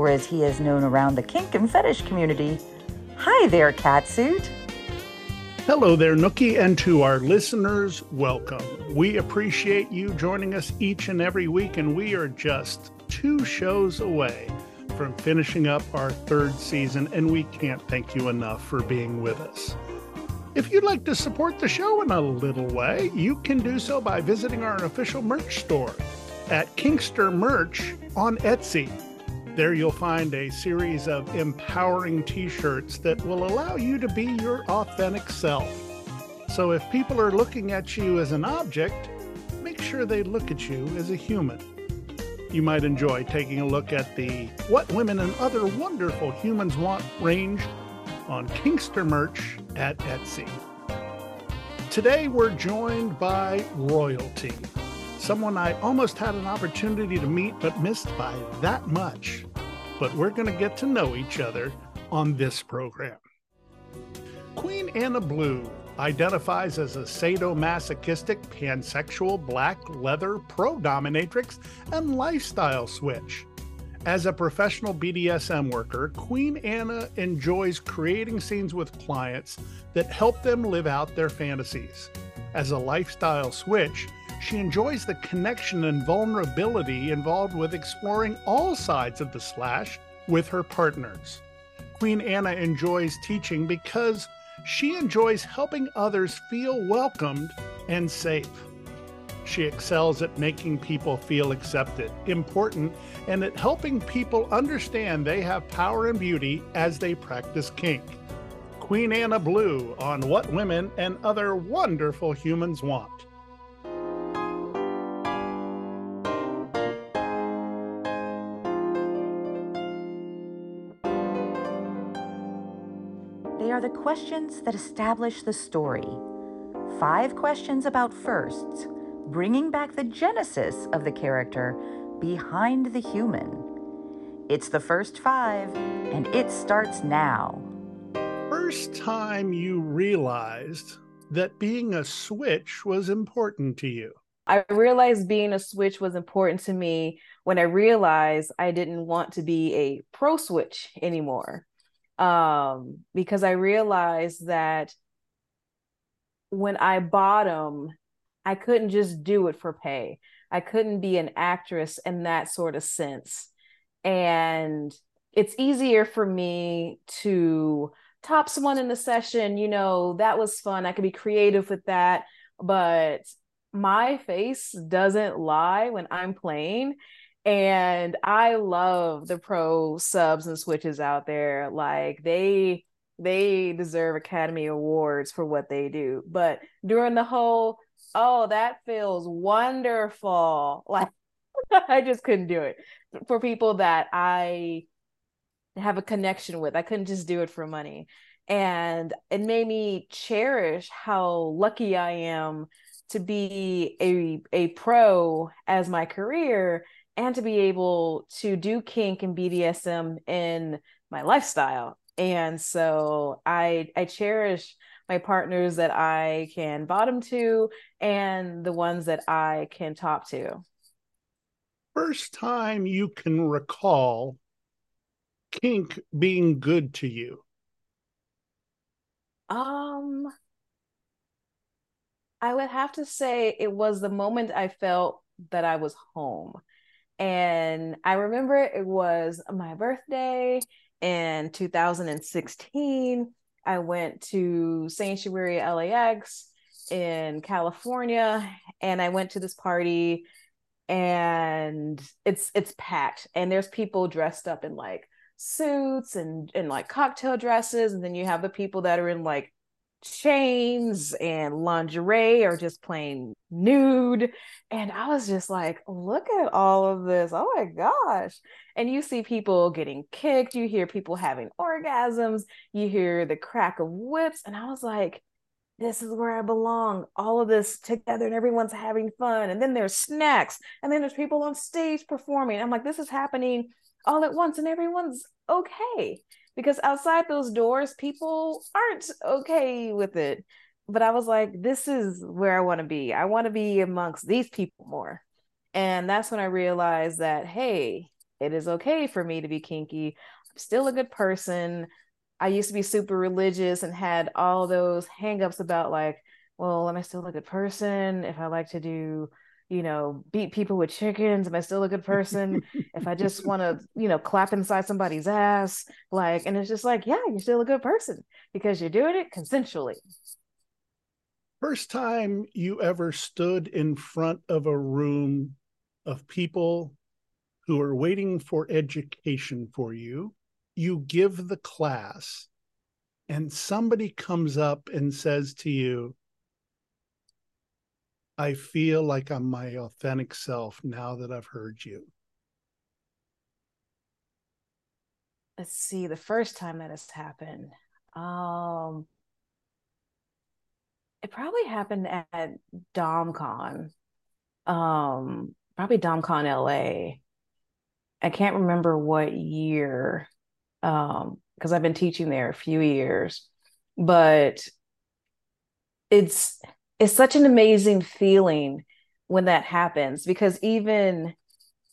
or as he is known around the kink and fetish community. Hi there, Catsuit. Hello there, Nookie, and to our listeners, welcome. We appreciate you joining us each and every week, and we are just two shows away from finishing up our third season, and we can't thank you enough for being with us. If you'd like to support the show in a little way, you can do so by visiting our official merch store at Kinkster Merch on Etsy. There you'll find a series of empowering t shirts that will allow you to be your authentic self. So if people are looking at you as an object, make sure they look at you as a human. You might enjoy taking a look at the What Women and Other Wonderful Humans Want range on Kinkster Merch at Etsy. Today we're joined by royalty someone I almost had an opportunity to meet but missed by that much. But we're going to get to know each other on this program. Queen Ana Blue identifies as a sadomasochistic, pansexual, black leather, pro dominatrix, and lifestyle switch. As a professional BDSM worker, Queen Ana enjoys creating scenes with clients that help them live out their fantasies. As a lifestyle switch, she enjoys the connection and vulnerability involved with exploring all sides of the slash with her partners. Queen Ana enjoys teaching because she enjoys helping others feel welcomed and safe. She excels at making people feel accepted, important, and at helping people understand they have power and beauty as they practice kink. Queen Ana Blue on What Women and Other Wonderful Humans Want. Are the questions that establish the story. Five questions about firsts, bringing back the genesis of the character behind the human. It's the first five, and it starts now. First time you realized that being a switch was important to you? I realized being a switch was important to me when I realized I didn't want to be a pro switch anymore um, because I realized that when I bottom, I couldn't just do it for pay. I couldn't be an actress in that sort of sense. And it's easier for me to top someone in the session, you know, that was fun. I could be creative with that. But my face doesn't lie when I'm playing and I love the pro subs and switches out there. Like they they deserve Academy Awards for what they do. But during the whole, oh, that feels wonderful. Like I just couldn't do it. For people that I have a connection with, I couldn't just do it for money. And it made me cherish how lucky I am to be a a pro as my career and to be able to do kink and BDSM in my lifestyle. And so I I cherish my partners that I can bottom to and the ones that I can top to. First time you can recall kink being good to you? Um I would have to say it was the moment I felt that I was home. And I remember it was my birthday in 2016. I went to Sanctuary LAX in California and I went to this party and it's it's packed and there's people dressed up in like suits and and like cocktail dresses and then you have the people that are in like chains and lingerie or just plain nude. And I was just like, look at all of this. Oh my gosh. And you see people getting kicked, you hear people having orgasms, you hear the crack of whips. And I was like, this is where I belong. All of this together, and everyone's having fun. And then there's snacks, and then there's people on stage performing. I'm like, this is happening all at once, and everyone's okay because outside those doors people aren't okay with it but i was like this is where i want to be i want to be amongst these people more and that's when i realized that hey it is okay for me to be kinky i'm still a good person i used to be super religious and had all those hangups about like well am i still a good person if i like to do you know, beat people with chickens? Am I still a good person? if I just want to, you know, clap inside somebody's ass, like, and it's just like, yeah, you're still a good person because you're doing it consensually. First time you ever stood in front of a room of people who are waiting for education for you, you give the class, and somebody comes up and says to you, I feel like I'm my authentic self now that I've heard you? Let's see, the first time that has happened. Um it probably happened at DomCon. Um probably DomCon LA. I can't remember what year. Um because I've been teaching there a few years. But it's it's such an amazing feeling when that happens because even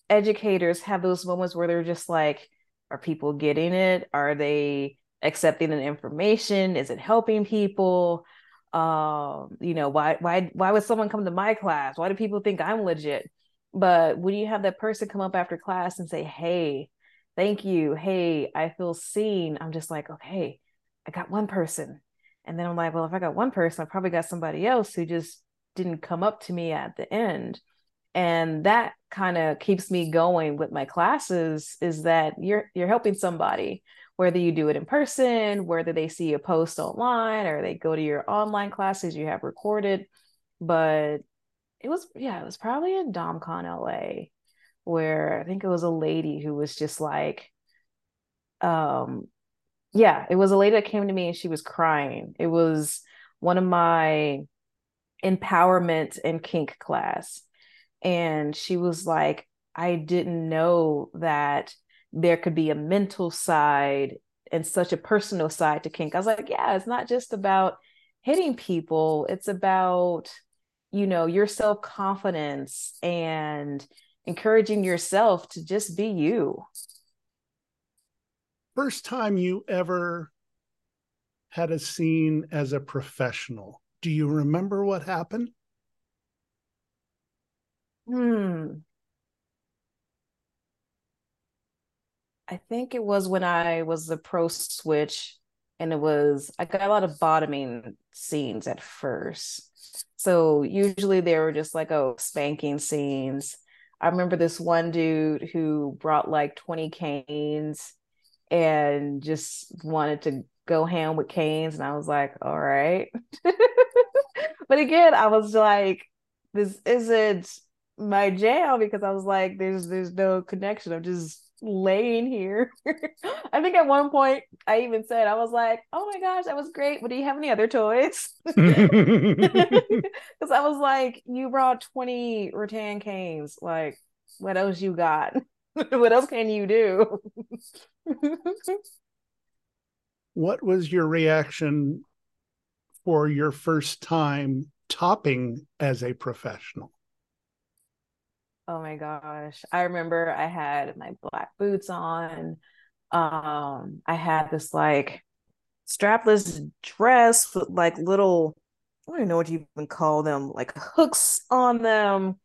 educators have those moments where they're just like are people getting it are they accepting the information is it helping people um you know why why why would someone come to my class? Why do people think i'm legit? But when you have that person come up after class and say hey thank you. Hey i feel seen i'm just like okay i got one person. And then I'm like, well, if I got one person, I probably got somebody else who just didn't come up to me at the end. And that kind of keeps me going with my classes is that you're you're helping somebody, whether you do it in person, whether they see a post online or they go to your online classes you have recorded. But it was yeah, it was probably in DomCon LA where I think it was a lady who was just like um yeah, it was a lady that came to me and she was crying. It was one of my empowerment and kink class. And she was like, I didn't know that there could be a mental side and such a personal side to kink. I was like, yeah, it's not just about hitting people, it's about, you know, your self confidence and encouraging yourself to just be you first time you ever had a scene as a professional. Do you remember what happened? Hmm. I think it was when I was the pro switch and it was I got a lot of bottoming scenes at first. So usually they were just like oh spanking scenes. I remember this one dude who brought like 20 canes and just wanted to go ham with canes and I was like, all right. but again, I was like, this isn't my jam because I was like, there's there's no connection. I'm just laying here. I think at one point I even said, I was like, oh my gosh, that was great. But do you have any other toys? Because I was like, you brought 20 rattan canes. Like, what else you got? what else can you do? what was your reaction for your first time topping as a professional? Oh my gosh. I remember I had my black boots on. Um, I had this like strapless dress with like little, I don't even know what you even call them, like hooks on them.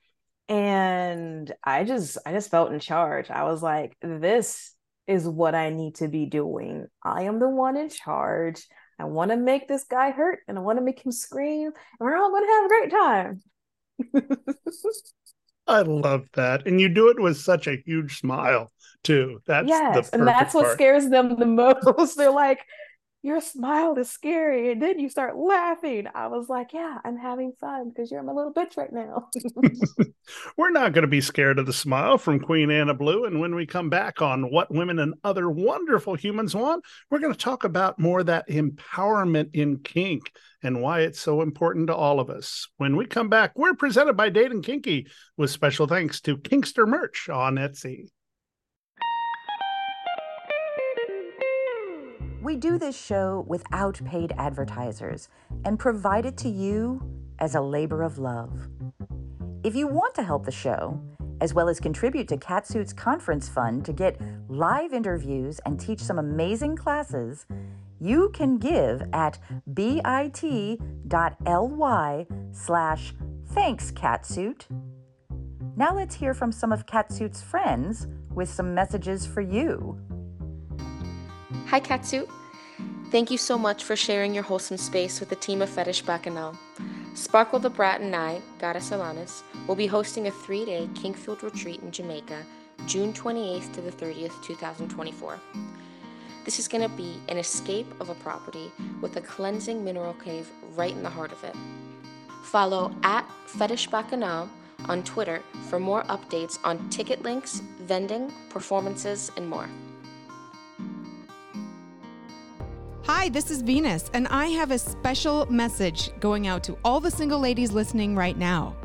And I just I just felt in charge. I was like, this is what I need to be doing. I am the one in charge. I want to make this guy hurt and I want to make him scream, and we're all going to have a great time. I love that. And you do it with such a huge smile, too. That's yes, and that's what scares them the most. They're like, your smile is scary. And then you start laughing. I was like, yeah, I'm having fun because you're my little bitch right now. We're not going to be scared of the smile from Queen Ana Blue. And when we come back on What Women and Other Wonderful Humans Want, we're going to talk about more that empowerment in kink and why it's so important to all of us. When we come back, we're presented by Dating Kinky with special thanks to Kinkster Merch on Etsy. We do this show without paid advertisers and provide it to you as a labor of love. If you want to help the show, as well as contribute to Catsuit's conference fund to get live interviews and teach some amazing classes, you can give at bit.ly slash thanks catsuit. Now let's hear from some of Catsuit's friends with some messages for you. Hi, Catsuit. Thank you so much for sharing your wholesome space with the team of Fetish Bacchanal. Sparkle the Brat and I, Goddess Alanis, will be hosting a three day Kingfield retreat in Jamaica, June 28th to the 30th, 2024. This is going to be an escape of a property with a cleansing mineral cave right in the heart of it. Follow at Fetish Bacchanal on Twitter for more updates on ticket links, vending, performances, and more. Hi, this is Venus, and I have a special message going out to all the single ladies listening right now.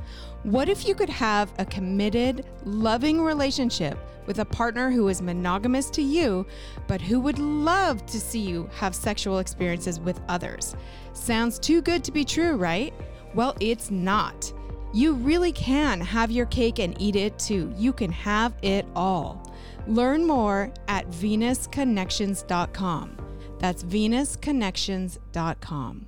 What if you could have a committed, loving relationship with a partner who is monogamous to you, but who would love to see you have sexual experiences with others? Sounds too good to be true, right? Well, it's not. You really can have your cake and eat it too. You can have it all. Learn more at venusconnections.com. That's venusconnections.com.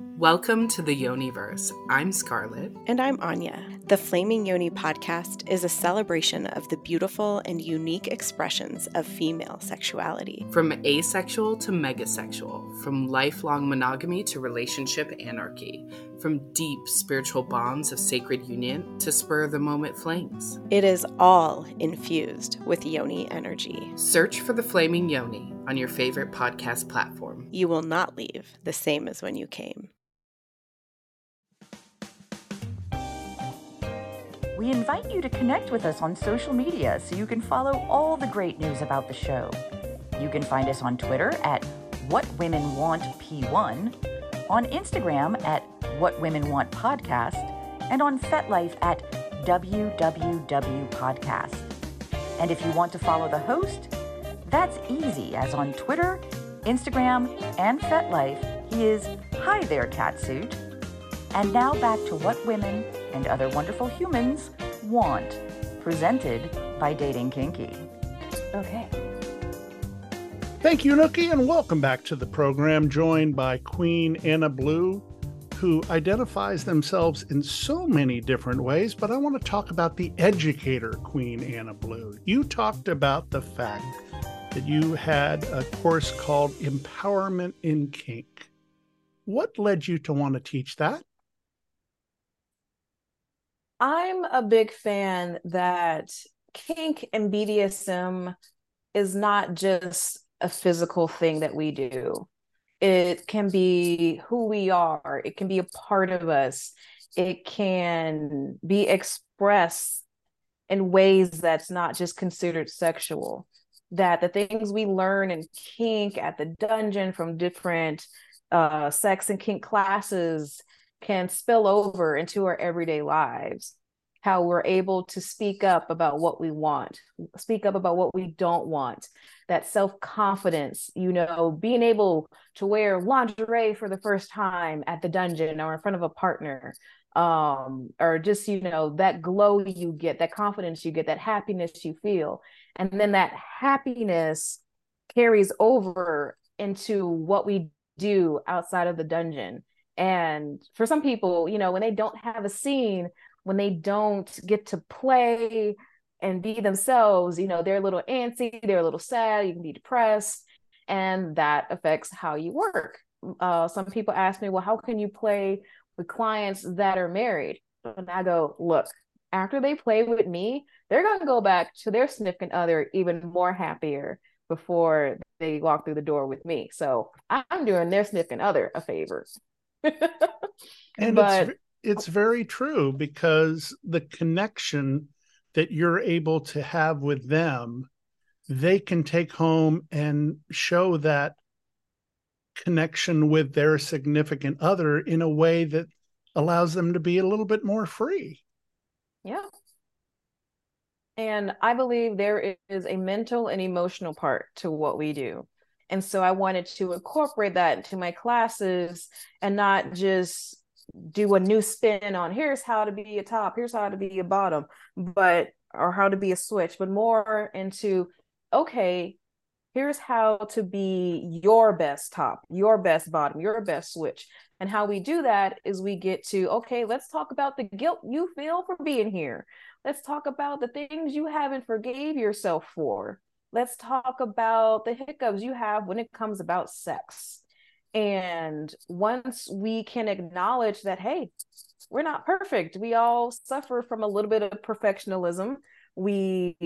Welcome to the Yoniverse. I'm Scarlett. And I'm Anya. The Flaming Yoni podcast is a celebration of the beautiful and unique expressions of female sexuality. From asexual to megasexual, from lifelong monogamy to relationship anarchy, from deep spiritual bonds of sacred union to spur of the moment flames. It is all infused with Yoni energy. Search for the Flaming Yoni on your favorite podcast platform. You will not leave the same as when you came. We invite you to connect with us on social media so you can follow all the great news about the show. You can find us on Twitter at What Women Want P1, on Instagram at What Women Want Podcast, and on FetLife at WWW Podcast. And if you want to follow the host, that's easy, as on Twitter, Instagram, and FetLife, he is Hi There Catsuit. And now back to What Women and Other Wonderful Humans Want, presented by Dating Kinky. Okay. Thank you, Nookie, and welcome back to the program, joined by Queen Ana Blue, who identifies themselves in so many different ways. But I want to talk about the educator, Queen Ana Blue. You talked about the fact that you had a course called Empowerment in Kink. What led you to want to teach that? I'm a big fan that kink and BDSM is not just a physical thing that we do. It can be who we are, it can be a part of us, it can be expressed in ways that's not just considered sexual. That the things we learn in kink at the dungeon from different uh, sex and kink classes can spill over into our everyday lives. how we're able to speak up about what we want, speak up about what we don't want, that self confidence, you know, being able to wear lingerie for the first time at the dungeon or in front of a partner, um, or just, you know, that glow you get, that confidence you get, that happiness you feel. And then that happiness carries over into what we do outside of the dungeon. And for some people, you know, when they don't have a scene, when they don't get to play and be themselves, you know, they're a little antsy, they're a little sad, you can be depressed, and that affects how you work. Uh, some people ask me, well, how can you play with clients that are married? And I go, look, after they play with me, they're going to go back to their significant other even more happier before they walk through the door with me. So I'm doing their significant other a favor. and but, it's, it's very true because the connection that you're able to have with them, they can take home and show that connection with their significant other in a way that allows them to be a little bit more free. Yeah. And I believe there is a mental and emotional part to what we do. And so I wanted to incorporate that into my classes and not just do a new spin on here's how to be a top, here's how to be a bottom, but or how to be a switch, but more into okay, here's how to be your best top, your best bottom, your best switch. And how we do that is we get to, okay, let's talk about the guilt you feel for being here. Let's talk about the things you haven't forgave yourself for. Let's talk about the hiccups you have when it comes about sex. And once we can acknowledge that, hey, we're not perfect. We all suffer from a little bit of perfectionism. We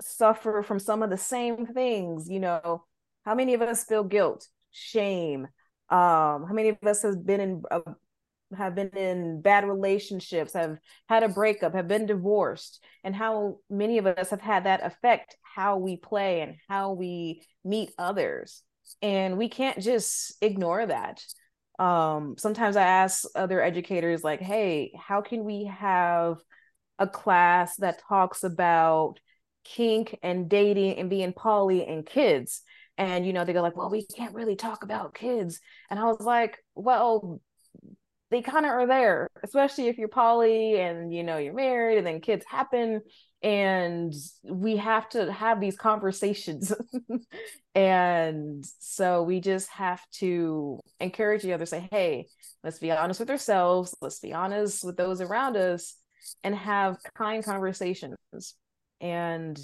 suffer from some of the same things. You know, how many of us feel guilt, shame? Um, how many of us has been in uh, have been in bad relationships, have had a breakup, have been divorced, and how many of us have had that affect how we play and how we meet others and we can't just ignore that um sometimes i ask other educators like hey how can we have a class that talks about kink and dating and being poly and kids and you know they go like well we can't really talk about kids and i was like well they kind of are there, especially if you're poly and you know you're married and then kids happen and we have to have these conversations. and so we just have to encourage the other say, hey, let's be honest with ourselves, let's be honest with those around us and have kind conversations. And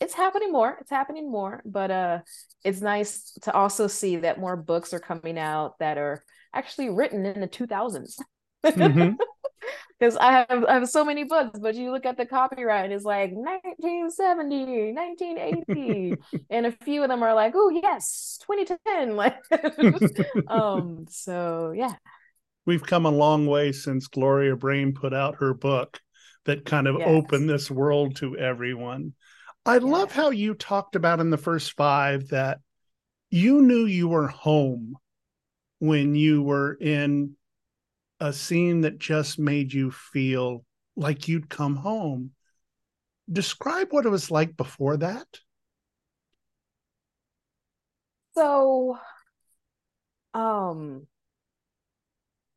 it's happening more it's happening more but uh it's nice to also see that more books are coming out that are actually written in the 2000s because mm-hmm. I have I have so many books, but you look at the copyright, it's like 1970, 1980, and a few of them are like, oh yes, 2010. Like, um, so yeah, we've come a long way since Gloria Brame put out her book that kind of yes. opened this world to everyone. I yeah. love how you talked about in the first five that you knew you were home when you were in a scene that just made you feel like you'd come home. Describe what it was like before that. So, um,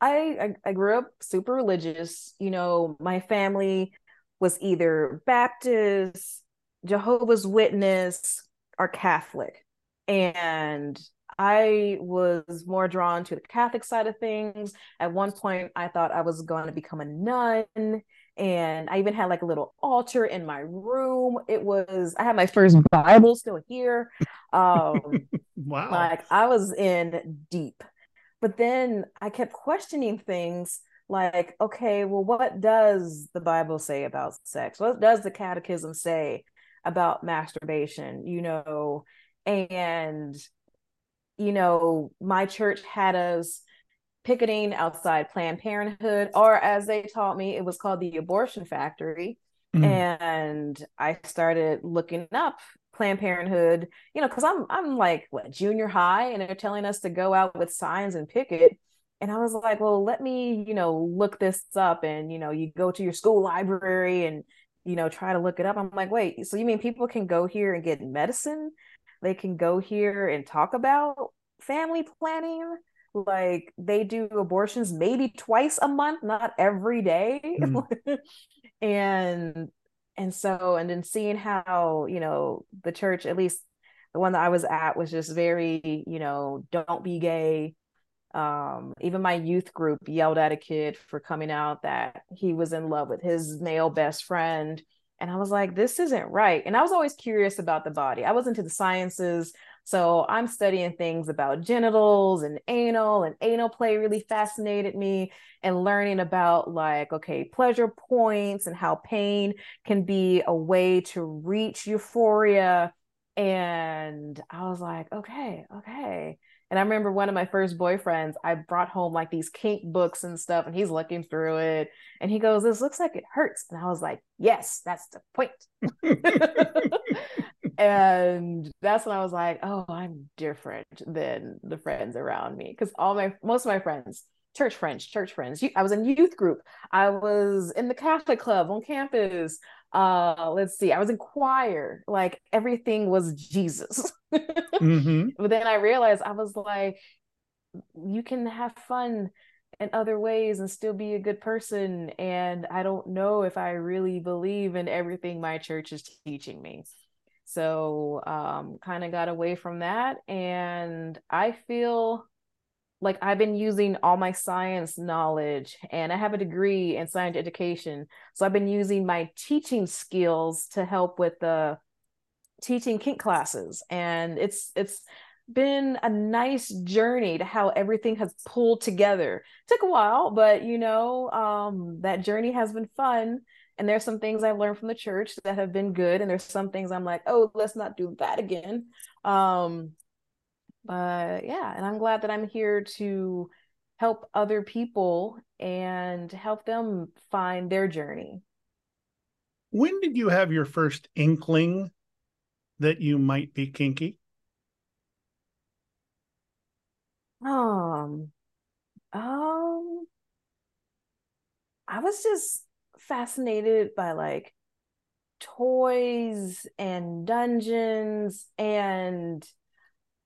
I, I, I grew up super religious. You know, my family was either Baptist, Jehovah's Witness, or Catholic, and I was more drawn to the Catholic side of things. At one point, I thought I was going to become a nun. And I even had like a little altar in my room. It was, I had my first Bible still here. Um, wow. Like I was in deep. But then I kept questioning things like, okay, well, what does the Bible say about sex? What does the catechism say about masturbation? You know, and you know, my church had us picketing outside Planned Parenthood, or as they taught me, it was called the abortion factory. Mm. And I started looking up Planned Parenthood, you know, because I'm I'm like what junior high, and they're telling us to go out with signs and picket. And I was like, well, let me, you know, look this up. And, you know, you go to your school library and, you know, try to look it up. I'm like, wait, so you mean people can go here and get medicine? They can go here and talk about family planning? Like they do abortions maybe twice a month, not every day. Mm. and and so and then seeing how, you know, the church, at least the one that I was at was just very, you know, don't be gay, um even my youth group yelled at a kid for coming out that he was in love with his male best friend. And i was like this isn't right. And i was always curious about the body. I was into the sciences so i'm studying things about genitals and anal and anal play really fascinated me and learning about like okay pleasure points and how pain can be a way to reach euphoria and i was like okay okay and I remember one of my first boyfriends, I brought home like these kink books and stuff, and he's looking through it and he goes, This looks like it hurts. And I was like, Yes, that's the point. and that's when I was like, Oh, I'm different than the friends around me. Cause all my most of my friends, church friends, church friends. I was in youth group. I was in the Catholic club on campus uh let's see i was in choir like everything was jesus mm-hmm. but then i realized i was like you can have fun in other ways and still be a good person and i don't know if i really believe in everything my church is teaching me so um kind of got away from that and i feel like I've been using all my science knowledge and I have a degree in science education. So I've been using my teaching skills to help with the teaching kink classes. And it's it's been a nice journey to how everything has pulled together. Took a while, but you know, um, that journey has been fun. And there's some things I've learned from the church that have been good. And there's some things I'm like, oh, let's not do that again. Um, but yeah and i'm glad that i'm here to help other people and help them find their journey when did you have your first inkling that you might be kinky um um i was just fascinated by like toys and dungeons and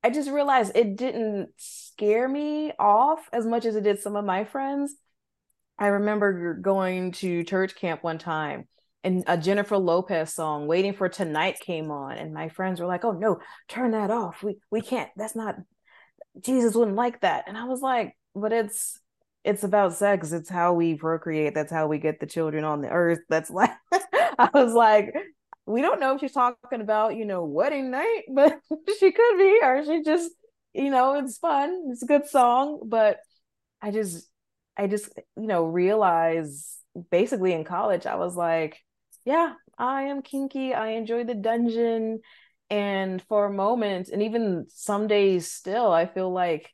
I just realized it didn't scare me off as much as it did some of my friends. I remember going to church camp one time and a Jennifer Lopez song, Waiting for Tonight, came on. And my friends were like, oh no, turn that off. We we can't, that's not Jesus wouldn't like that. And I was like, but it's it's about sex. It's how we procreate. That's how we get the children on the earth. That's like I was like, we don't know if she's talking about, you know, wedding night, but she could be, or she just, you know, it's fun. It's a good song. But I just, I just, you know, realize basically in college, I was like, yeah, I am kinky. I enjoy the dungeon. And for a moment, and even some days still, I feel like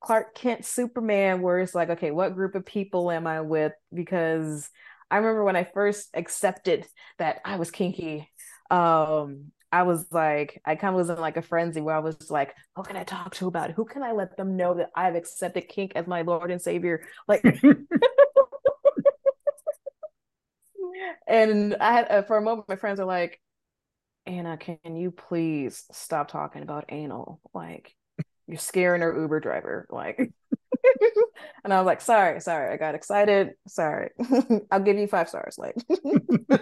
Clark Kent Superman, where it's like, okay, what group of people am I with? Because I remember when I first accepted that I was kinky, um, I was like, I kind of was in like a frenzy where I was like, who can I talk to about it? Who can I let them know that I've accepted kink as my Lord and Savior? Like, and I had uh, for a moment, my friends are like, Ana, can you please stop talking about anal? Like, you're scaring our Uber driver. Like, and I was like, sorry, sorry, I got excited. Sorry. I'll give you five stars. Like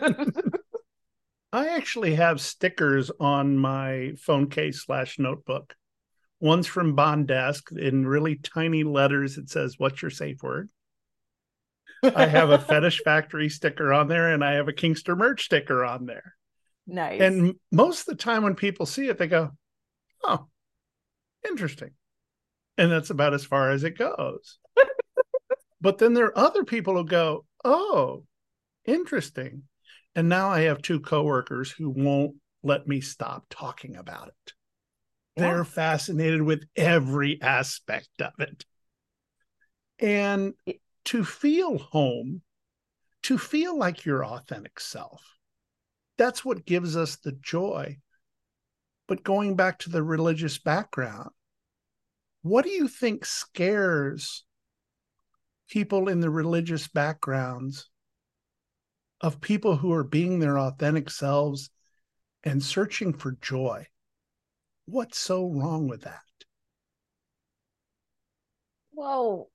I actually have stickers on my phone case slash notebook. One's from Bondesk in really tiny letters. It says, What's your safe word? I have a Fetish Factory sticker on there and I have a Kinkster merch sticker on there. Nice. And most of the time when people see it, they go, Oh, interesting and that's about as far as it goes. but then there are other people who go, "Oh, interesting." And now I have two coworkers who won't let me stop talking about it. Yeah. They're fascinated with every aspect of it. And to feel home, to feel like your authentic self, that's what gives us the joy. But going back to the religious background, what do you think scares people in the religious backgrounds of people who are being their authentic selves and searching for joy. What's so wrong with that? Well,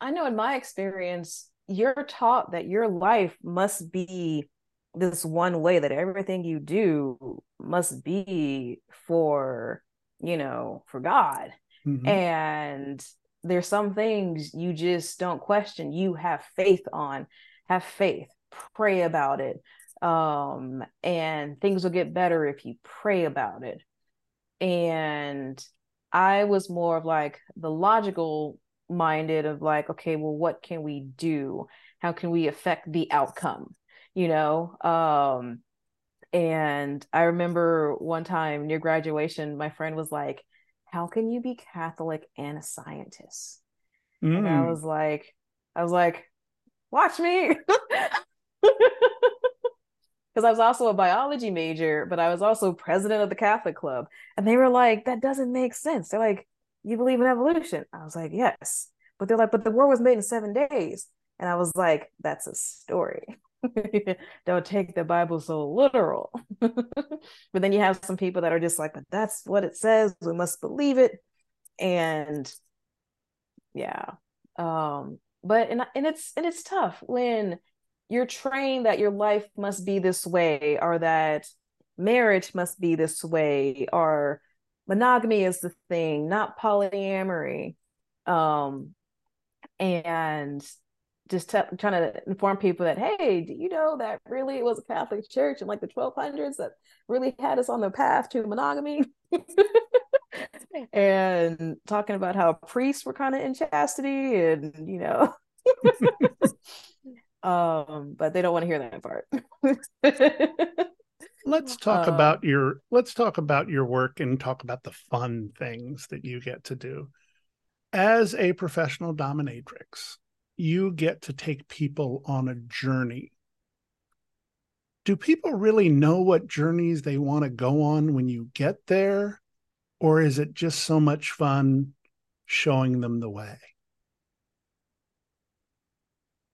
I know in my experience, you're taught that your life must be this one way, that everything you do must be for, you know, for God. Mm-hmm. And there's some things you just don't question. You have faith on, have faith, pray about it. Um, and things will get better if you pray about it. And I was more of like the logical minded of like, okay, well, what can we do? How can we affect the outcome? You know? Um, and I remember one time near graduation, my friend was like, How can you be Catholic and a scientist? Mm. And I mm. was like, I was like, watch me. Because I was also a biology major, but I was also president of the Catholic Club. And they were like, that doesn't make sense. They're like, you believe in evolution? I was like, yes. But they're like, but the world was made in seven days. And I was like, that's a story. Don't take the Bible so literal. but then you have some people that are just like, but that's what it says. We must believe it. And yeah. Um, but and and it's and it's tough when you're trained that your life must be this way or that marriage must be this way or monogamy is the thing, not polyamory. Um, and just t- trying to inform people that, hey, do you know that really it was a Catholic church in like the 1200s that really had us on the path to monogamy? and talking about how priests were kind of in chastity and, you know. um, but they don't want to hear that part let's talk uh, about your let's talk about your work and talk about the fun things that you get to do as a professional dominatrix you get to take people on a journey do people really know what journeys they want to go on when you get there or is it just so much fun showing them the way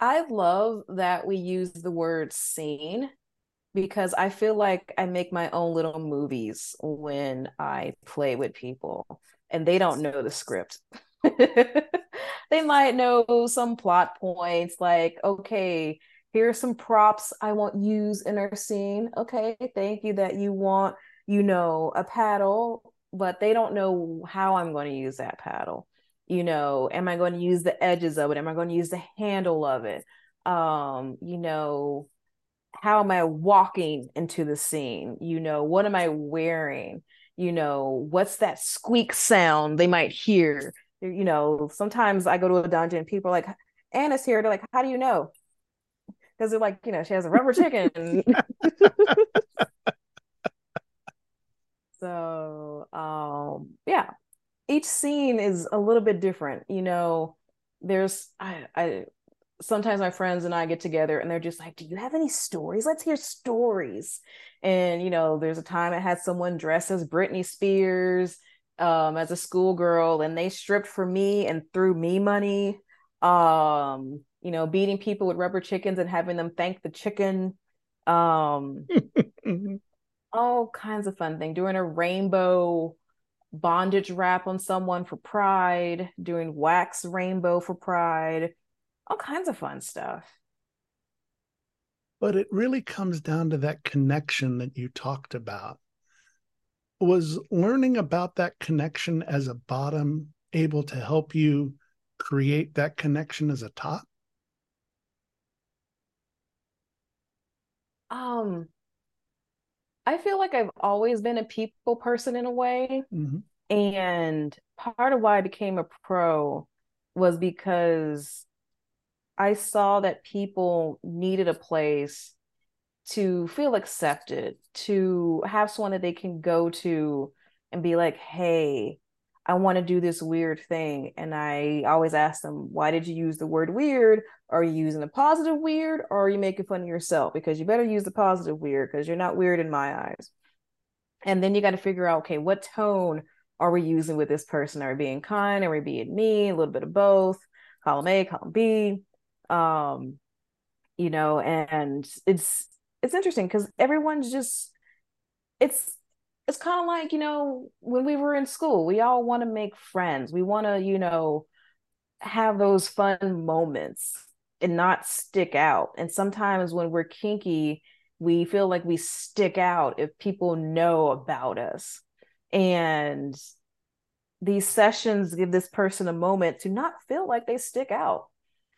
I love that we use the word scene because I feel like I make my own little movies when I play with people and they don't know the script. they might know some plot points like, okay, here are some props I want use in our scene. Okay, thank you that you want, you know, a paddle, but they don't know how I'm going to use that paddle. You know, am I going to use the edges of it? Am I going to use the handle of it? Um, you know, how am I walking into the scene? You know, what am I wearing? You know, what's that squeak sound they might hear? You know, sometimes I go to a dungeon, people are like, Ana's here. They're like, how do you know? Because they're like, you know, she has a rubber chicken. so um yeah. Each scene is a little bit different. You know, there's I I sometimes my friends and I get together and they're just like, Do you have any stories? Let's hear stories. And, you know, there's a time I had someone dressed as Britney Spears um, as a schoolgirl and they stripped for me and threw me money. Um, you know, beating people with rubber chickens and having them thank the chicken. Um, all kinds of fun things. Doing a rainbow bondage wrap on someone for pride, doing wax rainbow for pride all kinds of fun stuff. But it really comes down to that connection that you talked about. Was learning about that connection as a bottom able to help you create that connection as a top? Um, I feel like I've always been a people person in a way. Mm-hmm. And part of why I became a pro was because I saw that people needed a place to feel accepted, to have someone that they can go to and be like, hey, I want to do this weird thing. And I always ask them, why did you use the word weird? Are you using a positive weird or are you making fun of yourself? Because you better use the positive weird because you're not weird in my eyes. And then you got to figure out, okay, what tone are we using with this person? Are we being kind? Are we being mean? A little bit of both column A, column B. Um, you know, and it's it's interesting because everyone's just it's it's kind of like you know when we were in school we all want to make friends. We want to you know have those fun moments and not stick out. And sometimes when we're kinky we feel like we stick out if people know about us. And these sessions give this person a moment to not feel like they stick out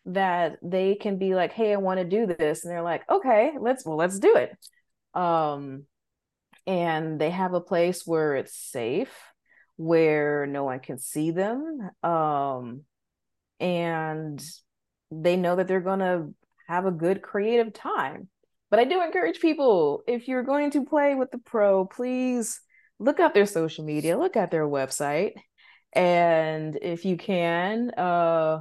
that they can be like hey i want to do this and they're like okay let's well let's do it. Um and they have a place where it's safe where no one can see them um and they know that they're going to have a good creative time. But i do encourage people if you're going to play with the pro please look up their social media look at their website and if you can uh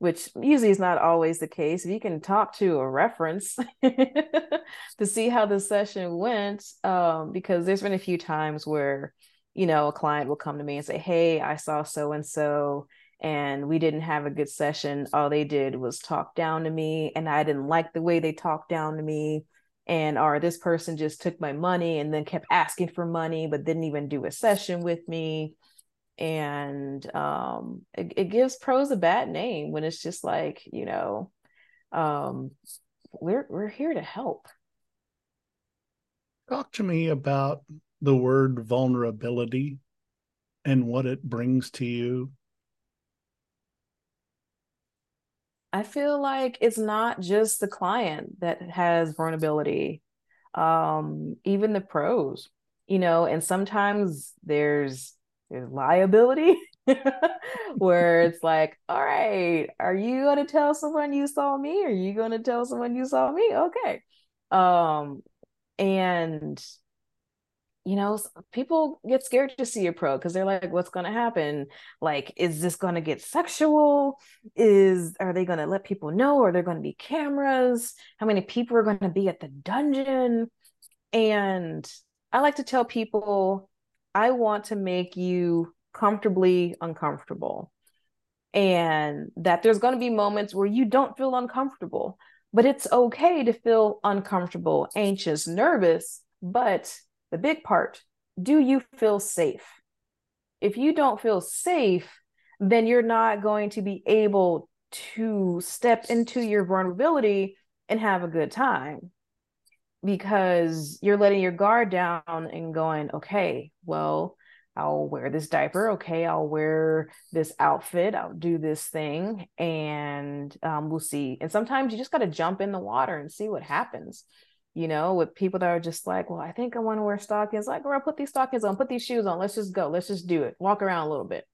which usually is not always the case. If you can talk to a reference to see how the session went, um, because there's been a few times where, you know, a client will come to me and say, Hey, I saw so and so, and we didn't have a good session. All they did was talk down to me, and I didn't like the way they talked down to me. And or this person just took my money and then kept asking for money, but didn't even do a session with me and um, it, it gives pros a bad name when it's just like you know um, we're we're here to help. Talk to me about the word vulnerability and what it brings to you. I feel like it's not just the client that has vulnerability um, even the pros you know and sometimes there's liability where it's like all right are you going to tell someone you saw me? Are you going to tell someone you saw me? Okay. Um and you know people get scared to see a pro because they're like what's going to happen? Like is this going to get sexual? Is are they going to let people know? Are there going to be cameras? How many people are going to be at the dungeon? And i like to tell people I want to make you comfortably uncomfortable. And that there's going to be moments where you don't feel uncomfortable, but it's okay to feel uncomfortable, anxious, nervous. But the big part do you feel safe? If you don't feel safe, then you're not going to be able to step into your vulnerability and have a good time because you're letting your guard down and going, okay, well, I'll wear this diaper. Okay, I'll wear this outfit. I'll do this thing, and um, we'll see. And sometimes you just got to jump in the water and see what happens. You know, with people that are just like, well, I think I want to wear stockings. Like, girl, put these stockings on, put these shoes on. Let's just go. Let's just do it. Walk around a little bit.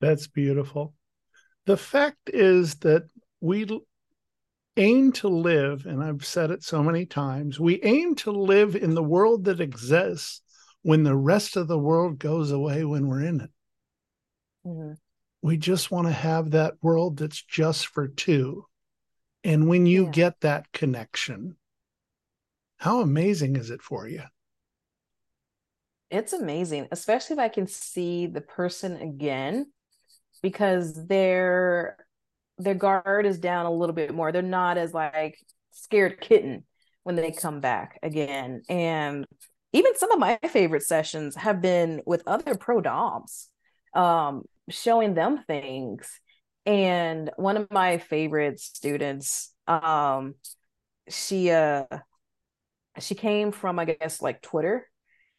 That's beautiful. The fact is that we aim to live, and I've said it so many times, we aim to live in the world that exists when the rest of the world goes away when we're in it. Mm-hmm. We just want to have that world that's just for two. And when you yeah. get that connection, how amazing is it for you? It's amazing, especially if I can see the person again because they're their guard is down a little bit more. They're not as like scared kitten when they come back again. And even some of my favorite sessions have been with other pro doms, um, showing them things. And one of my favorite students, um, she uh she came from I guess like Twitter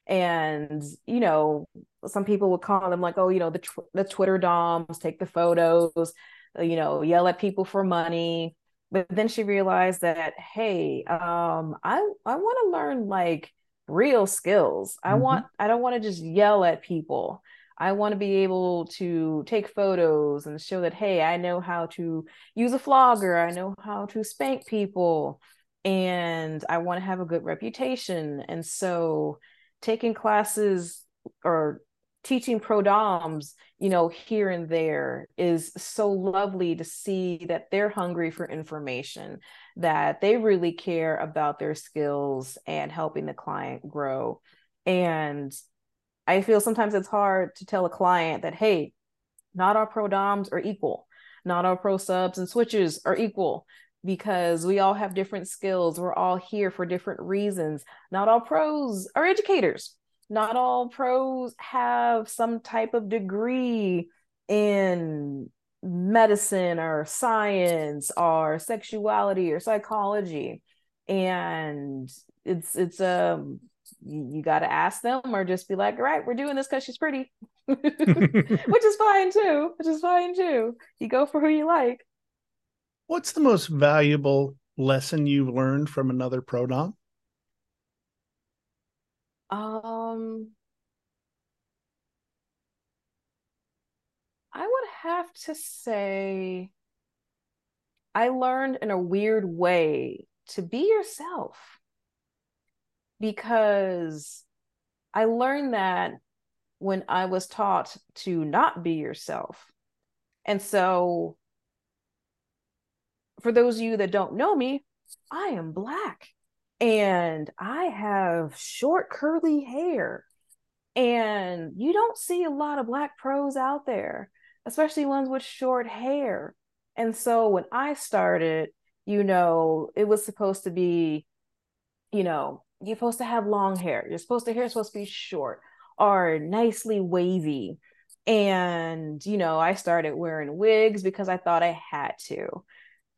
and you know some people would call them like oh you know the tw- the twitter doms take the photos you know, yell at people for money. But then she realized that, hey, um, I I want to learn like real skills. I mm-hmm. want I don't want to just yell at people. I want to be able to take photos and show that, hey, I know how to use a flogger. I know how to spank people. And I want to have a good reputation. And so taking classes or teaching pro doms you know here and there is so lovely to see that they're hungry for information that they really care about their skills and helping the client grow and i feel sometimes it's hard to tell a client that hey not all pro doms are equal Not all pro subs and switches are equal because we all have different skills. We're all here for different reasons. Not all pros are educators. Not all pros have some type of degree in medicine or science or sexuality or psychology. And it's it's um you, got to ask them or just be like, all right, we're doing this because she's pretty, which is fine too. Which is fine too. You go for who you like. What's the most valuable lesson you've learned from another pro dom? Um, I would have to say I learned in a weird way to be yourself because I learned that when I was taught to not be yourself. And so for those of you that don't know me, I am black and I have short curly hair. And you don't see a lot of black pros out there, especially ones with short hair. And so when I started, you know, it was supposed to be, you know, you're supposed to have long hair. You're supposed to hair supposed to be short or nicely wavy. And, you know, I started wearing wigs because I thought I had to.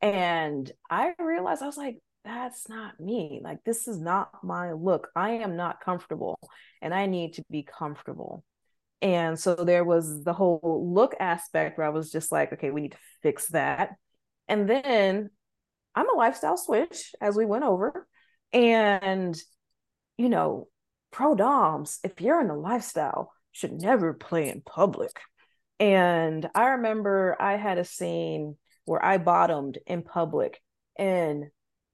And I realized I was like, that's not me. Like, this is not my look. I am not comfortable and I need to be comfortable. And so there was the whole look aspect where I was just like, okay, we need to fix that. And then I'm a lifestyle switch as we went over. And, you know, pro doms, if you're in the lifestyle, should never play in public. And I remember I had a scene where I bottomed in public and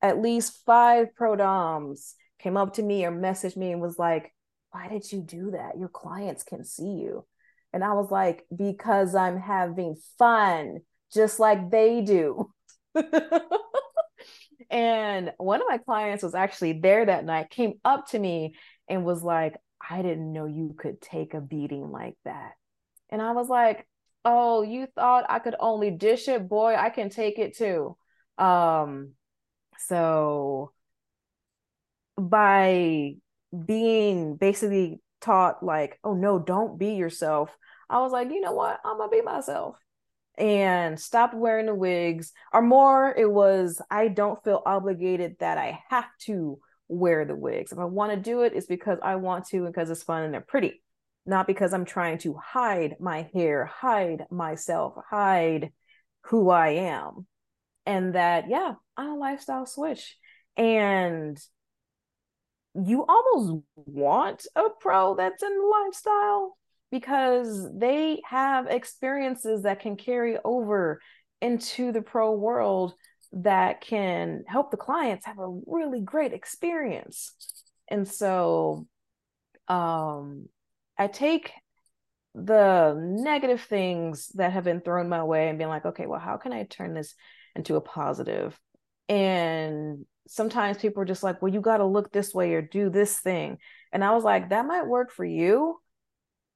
at least five pro doms came up to me or messaged me and was like, why did you do that? Your clients can see you. And I was like, because I'm having fun, just like they do. and one of my clients was actually there that night, came up to me and was like, I didn't know you could take a beating like that. And I was like, oh, you thought I could only dish it? Boy, I can take it too. Um, so by being basically taught like, oh no, don't be yourself, I was like, you know what? I'm gonna be myself. And stopped wearing the wigs, or more, it was I don't feel obligated that I have to wear the wigs. If I want to do it, it's because I want to and because it's fun and they're pretty not because I'm trying to hide my hair, hide myself, hide who I am. And that, yeah, I'm a lifestyle switch. And you almost want a pro that's in lifestyle because they have experiences that can carry over into the pro world that can help the clients have a really great experience. And so um I take the negative things that have been thrown my way and being like, okay, well, how can I turn this into a positive? And sometimes people are just like, well, you got to look this way or do this thing. And I was like, that might work for you.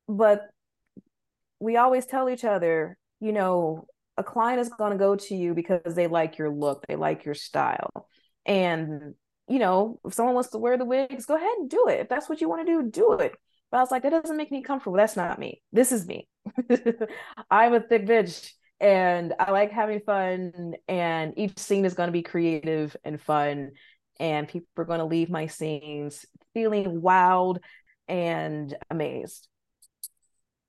But we always tell each other, you know, a client is going to go to you because they like your look, they like your style. And, you know, if someone wants to wear the wigs, go ahead and do it. If that's what you want to do, do it. But I was like, that doesn't make me comfortable. That's not me. This is me. I'm a thick bitch and I like having fun. And each scene is going to be creative and fun. And people are going to leave my scenes feeling wowed and amazed.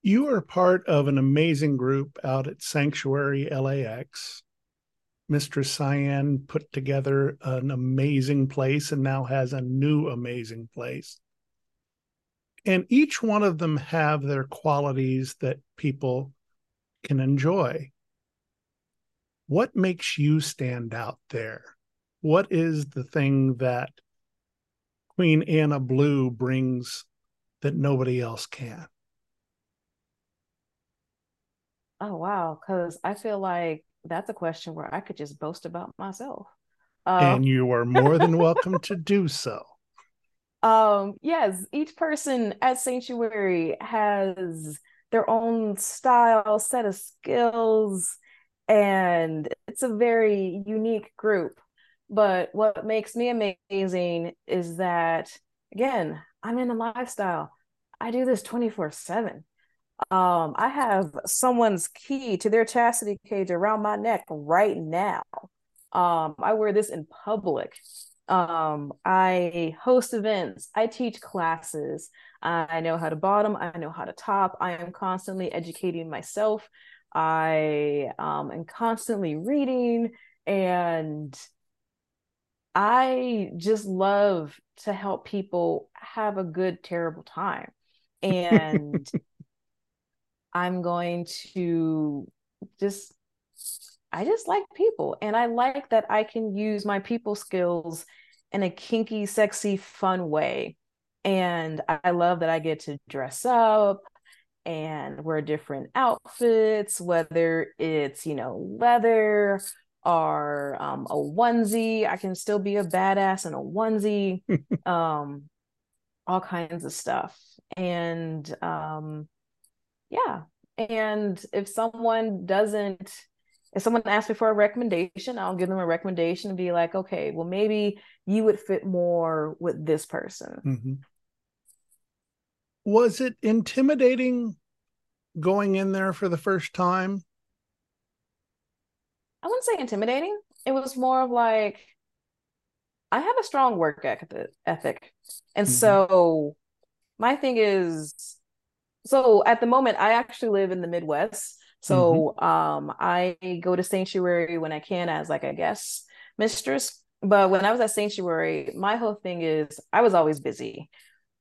You are part of an amazing group out at Sanctuary LAX. Mistress Cyan put together an amazing place and now has a new amazing place and each one of them have their qualities that people can enjoy what makes you stand out there? What is the thing that queen Ana blue brings that nobody else can? Oh wow. Because i feel like that's a question where i could just boast about myself. Um, and you are more than welcome to do so. Um yes each person at sanctuary has their own style set of skills and it's a very unique group. But what makes me amazing is that, again, I'm in a lifestyle. I do this 24 7. Um, I have someone's key to their chastity cage around my neck right now. Um, I wear this in public. Um, I host events, I teach classes, I know how to bottom, I know how to top. I am constantly educating myself. I um, am constantly reading, and I just love to help people have a good, terrible time. And I'm going to just I just like people and I like that I can use my people skills in a kinky, sexy, fun way. And I love that I get to dress up and wear different outfits, whether it's, you know, leather or um, a onesie. I can still be a badass in a onesie, um, all kinds of stuff. And um, yeah. And if someone doesn't, if someone asks me for a recommendation, I'll give them a recommendation and be like, okay, well, maybe you would fit more with this person. Mm-hmm. Was it intimidating going in there for the first time? I wouldn't say intimidating. It was more of like, I have a strong work ethic. And mm-hmm. so my thing is so at the moment i actually live in the midwest so mm-hmm. um i go to sanctuary when i can as like a guest mistress but when i was at sanctuary my whole thing is i was always busy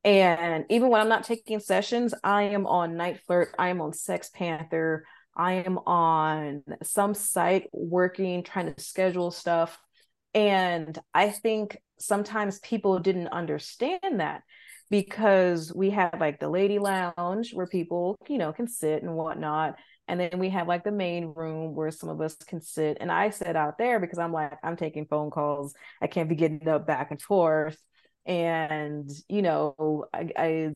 and even when i'm not taking sessions i am on NiteFlirt i am on sex panther i am on some site working trying to schedule stuff and i think sometimes people didn't understand that because we have like the lady lounge where people, you know, can sit and whatnot. And then we have like the main room where some of us can sit. And I sit out there because I'm like, I'm taking phone calls. I can't be getting up back and forth. And, you know, I, I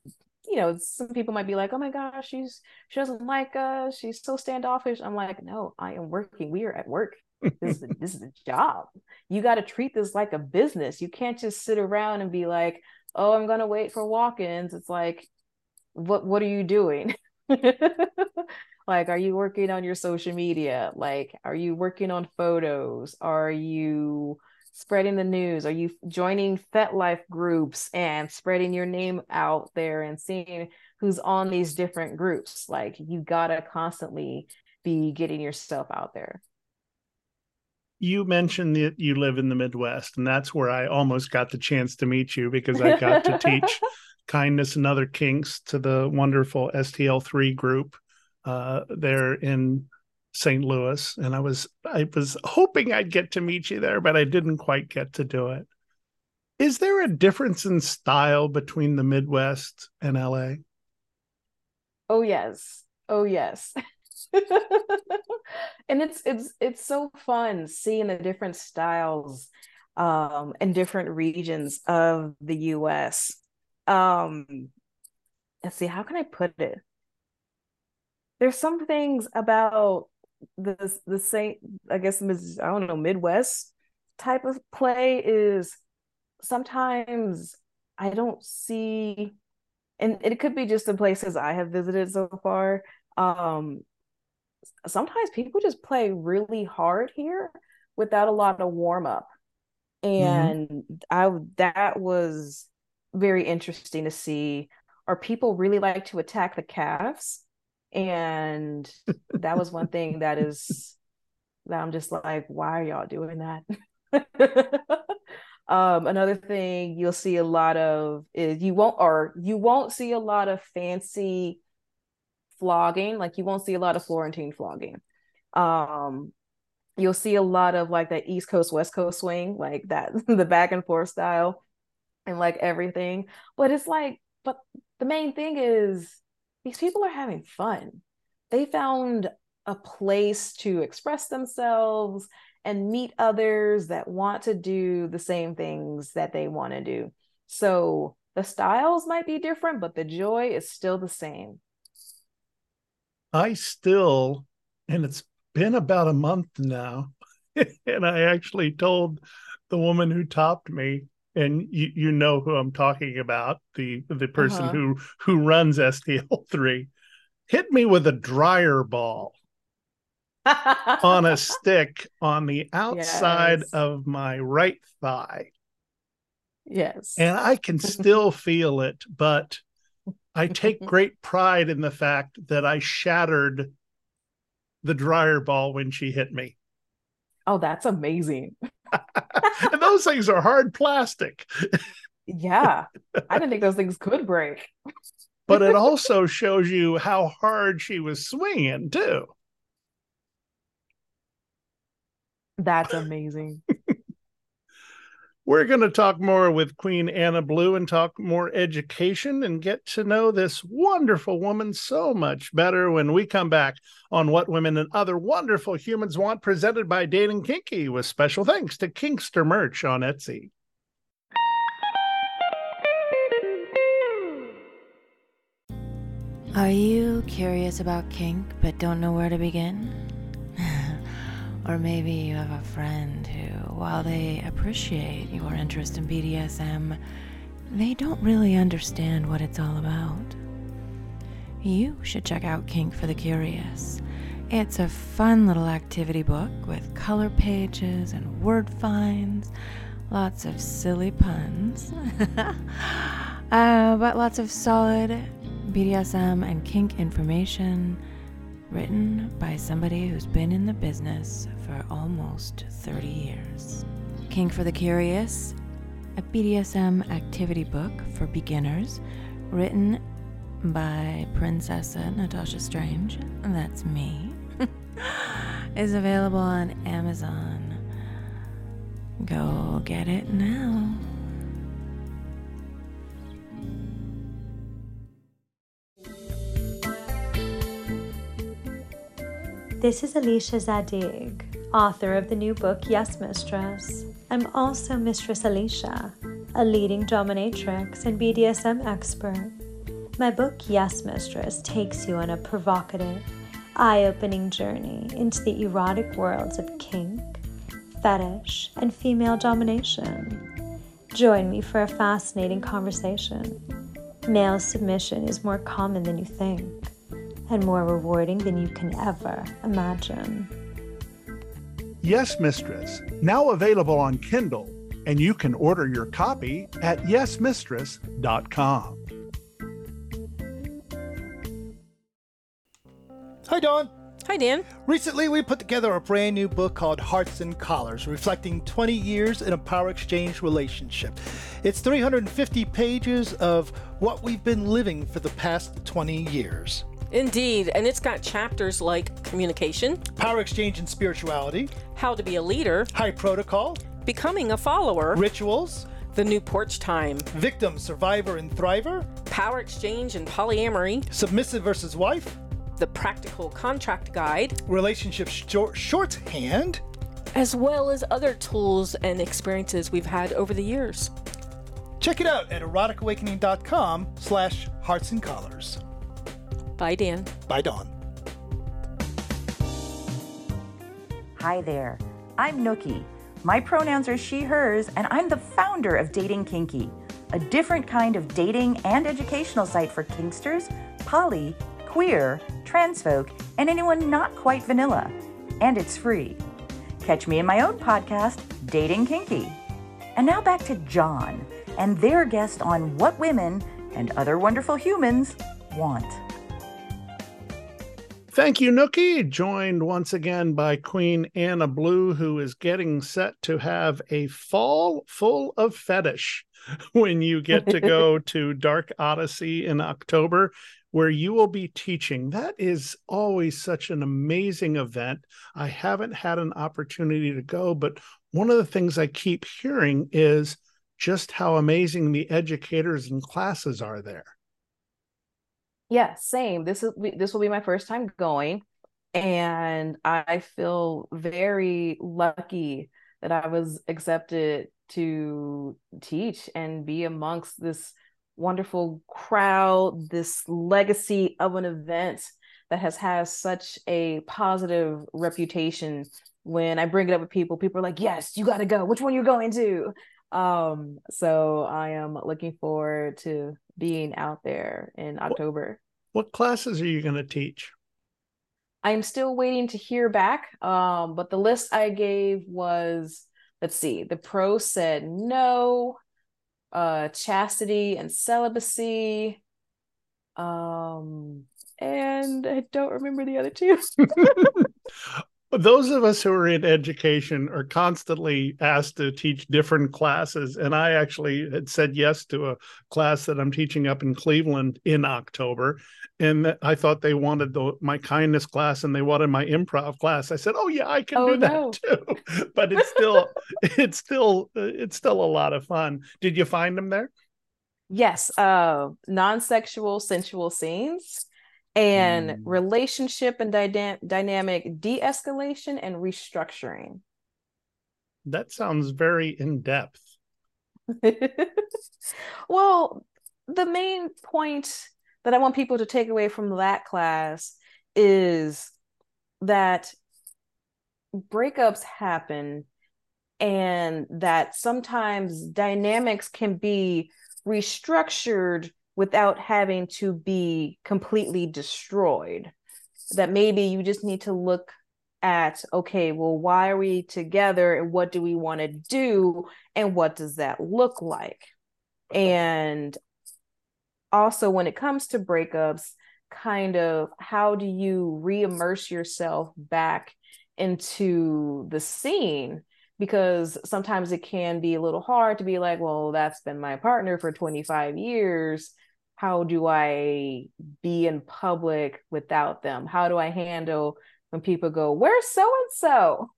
you know, some people might be like, "Oh my gosh, she's she doesn't like us. She's so standoffish." I'm like, "No, I am working. We are at work. This is a, this is a job. You got to treat this like a business. You can't just sit around and be like, oh i'm going to wait for walk-ins it's like what what are you doing like are you working on your social media like are you working on photos are you spreading the news? Are you joining FetLife groups and spreading your name out there and seeing who's on these different groups? Like you gotta constantly be getting yourself out there. You mentioned that you live in the Midwest, and that's where I almost got the chance to meet you because I got to teach kindness and other kinks to the wonderful STL3 group uh, there in St. Louis. And I was I was hoping I'd get to meet you there, but I didn't quite get to do it. Is there a difference in style between the Midwest and LA? Oh yes. Oh yes. and it's it's it's so fun seeing the different styles um in different regions of the US. Um let's see how can I put it? There's some things about the the same I guess I don't know Midwest type of play is sometimes I don't see and it could be just the places I have visited so far um sometimes people just play really hard here without a lot of warm up. Mm-hmm. And mm-hmm. I that was very interesting to see. are people really like to attack the calves. And that was one thing that is that I'm just like, why are y'all doing that? um, another thing you'll see a lot of is you won't or you won't see a lot of fancy flogging. Like you won't see a lot of Florentine flogging. Um, you'll see a lot of like that East Coast West Coast swing, like that the back and forth style, and like everything. But it's like, but the main thing is these people are having fun. They found a place to express themselves and meet others that want to do the same things that they want to do. So the styles might be different, but the joy is still the same. I still, and it's been about a month now. and I actually told the woman who topped me, and you, you know who I'm talking about, the the person uh-huh. who who runs STL3, hit me with a dryer ball on a stick on the outside yes. of my right thigh. Yes. And I can still feel it, but I take great pride in the fact that I shattered the dryer ball when she hit me. Oh, that's amazing. and those things are hard plastic. yeah. I didn't think those things could break. but it also shows you how hard she was swinging, too. That's amazing. We're going to talk more with Queen Ana Blue and talk more education and get to know this wonderful woman so much better when we come back on What Women and Other Wonderful Humans Want, presented by Dating Kinky, with special thanks to Kinkster Merch on Etsy. Are you curious about kink but don't know where to begin? Or maybe you have a friend who, while they appreciate your interest in BDSM, they don't really understand what it's all about. You should check out Kink for the Curious. It's a fun little activity book with color pages and word finds, lots of silly puns, uh, but lots of solid BDSM and kink information written by somebody who's been in the business for almost 30 years. Kink for the Curious, a BDSM activity book for beginners, written by Princessa Natasha Strange, that's me, is available on Amazon. Go get it now. This is Alicia Zadig, author of the new book Yes Mistress. I'm also Mistress Alicia, a leading dominatrix and BDSM expert. My book Yes Mistress takes you on a provocative, eye opening journey into the erotic worlds of kink, fetish, and female domination. Join me for a fascinating conversation. Male submission is more common than you think and more rewarding than you can ever imagine. Yes, Mistress, now available on Kindle, and you can order your copy at yesmistress.com. Hi, Dawn. Hi, Dan. Recently, we put together a brand new book called Hearts and Collars, reflecting 20 years in a power exchange relationship. It's 350 pages of what we've been living for the past 20 years. Indeed, and it's got chapters like communication, power exchange and spirituality, how to be a leader, high protocol, becoming a follower, rituals, the new porch time, victim, survivor, and thriver, power exchange and polyamory, submissive versus wife, the practical contract guide, relationship short- shorthand, as well as other tools and experiences we've had over the years. Check it out at eroticawakening.com slash hearts and collars. Bye, Dan. Bye, Dawn. Hi there. I'm Nookie. My pronouns are she, hers, and I'm the founder of Dating Kinky, a different kind of dating and educational site for kinksters, poly, queer, trans folk, and anyone not quite vanilla. And it's free. Catch me in my own podcast, Dating Kinky. And now back to John and their guest on what women and other wonderful humans want. Thank you, Nookie. Joined once again by Queen Ana Blue, who is getting set to have a fall full of fetish when you get to go to Dark Odyssey in October, where you will be teaching. That is always such an amazing event. I haven't had an opportunity to go, but one of the things I keep hearing is just how amazing the educators and classes are there yeah same. This is this will be my first time going and i feel very lucky that i was accepted to teach and be amongst this wonderful crowd this legacy of an event that has has such a positive reputation. When i bring it up with people people are like yes you got to go. Which one you're going to um so i am looking forward to being out there in october. what classes are you going to teach? I'm still waiting to hear back um but the list i gave was let's see the pro said no uh chastity and celibacy um and i don't remember the other two those of us who are in education are constantly asked to teach different classes and i actually had said yes to a class that i'm teaching up in cleveland in october and i thought they wanted the my kindness class and they wanted my improv class. I said oh yeah i can oh, do that no. too. But it's still it's still it's still a lot of fun. Did you find them there? Yes uh non-sexual sensual scenes and mm. relationship and dy- dynamic de-escalation and restructuring that sounds very in depth well the main point that i want people to take away from that class is that breakups happen and that sometimes dynamics can be restructured without having to be completely destroyed. That maybe you just need to look at okay, well, why are we together and what do we want to do and what does that look like? And also, when it comes to breakups, kind of how do you re immerse yourself back into the scene? Because sometimes it can be a little hard to be like, well, that's been my partner for 25 years how do I be in public without them? How do I handle when people go, Where's so and so?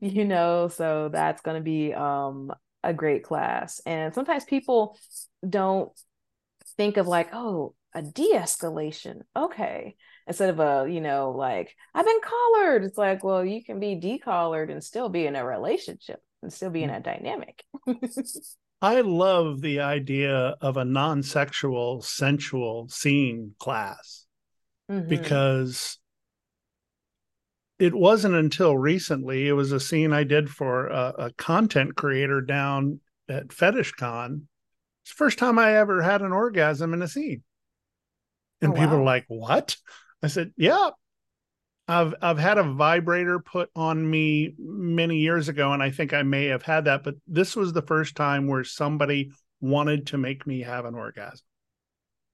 You know, so that's going to be um, a great class. And sometimes people don't think of like, oh, a de-escalation. Okay. Instead of a, you know, like, I've been collared. It's like, well, you can be decollared and still be in a relationship and still be in mm. a dynamic. I love the idea of a non sexual, sensual scene class mm-hmm. because it wasn't until recently, it was a scene I did for a, a content creator down at FetishCon. It's the first time I ever had an orgasm in a scene. And oh, people wow. are like, What? I said, Yeah, I've I've had a vibrator put on me many years ago, and I think I may have had that, but this was the first time where somebody wanted to make me have an orgasm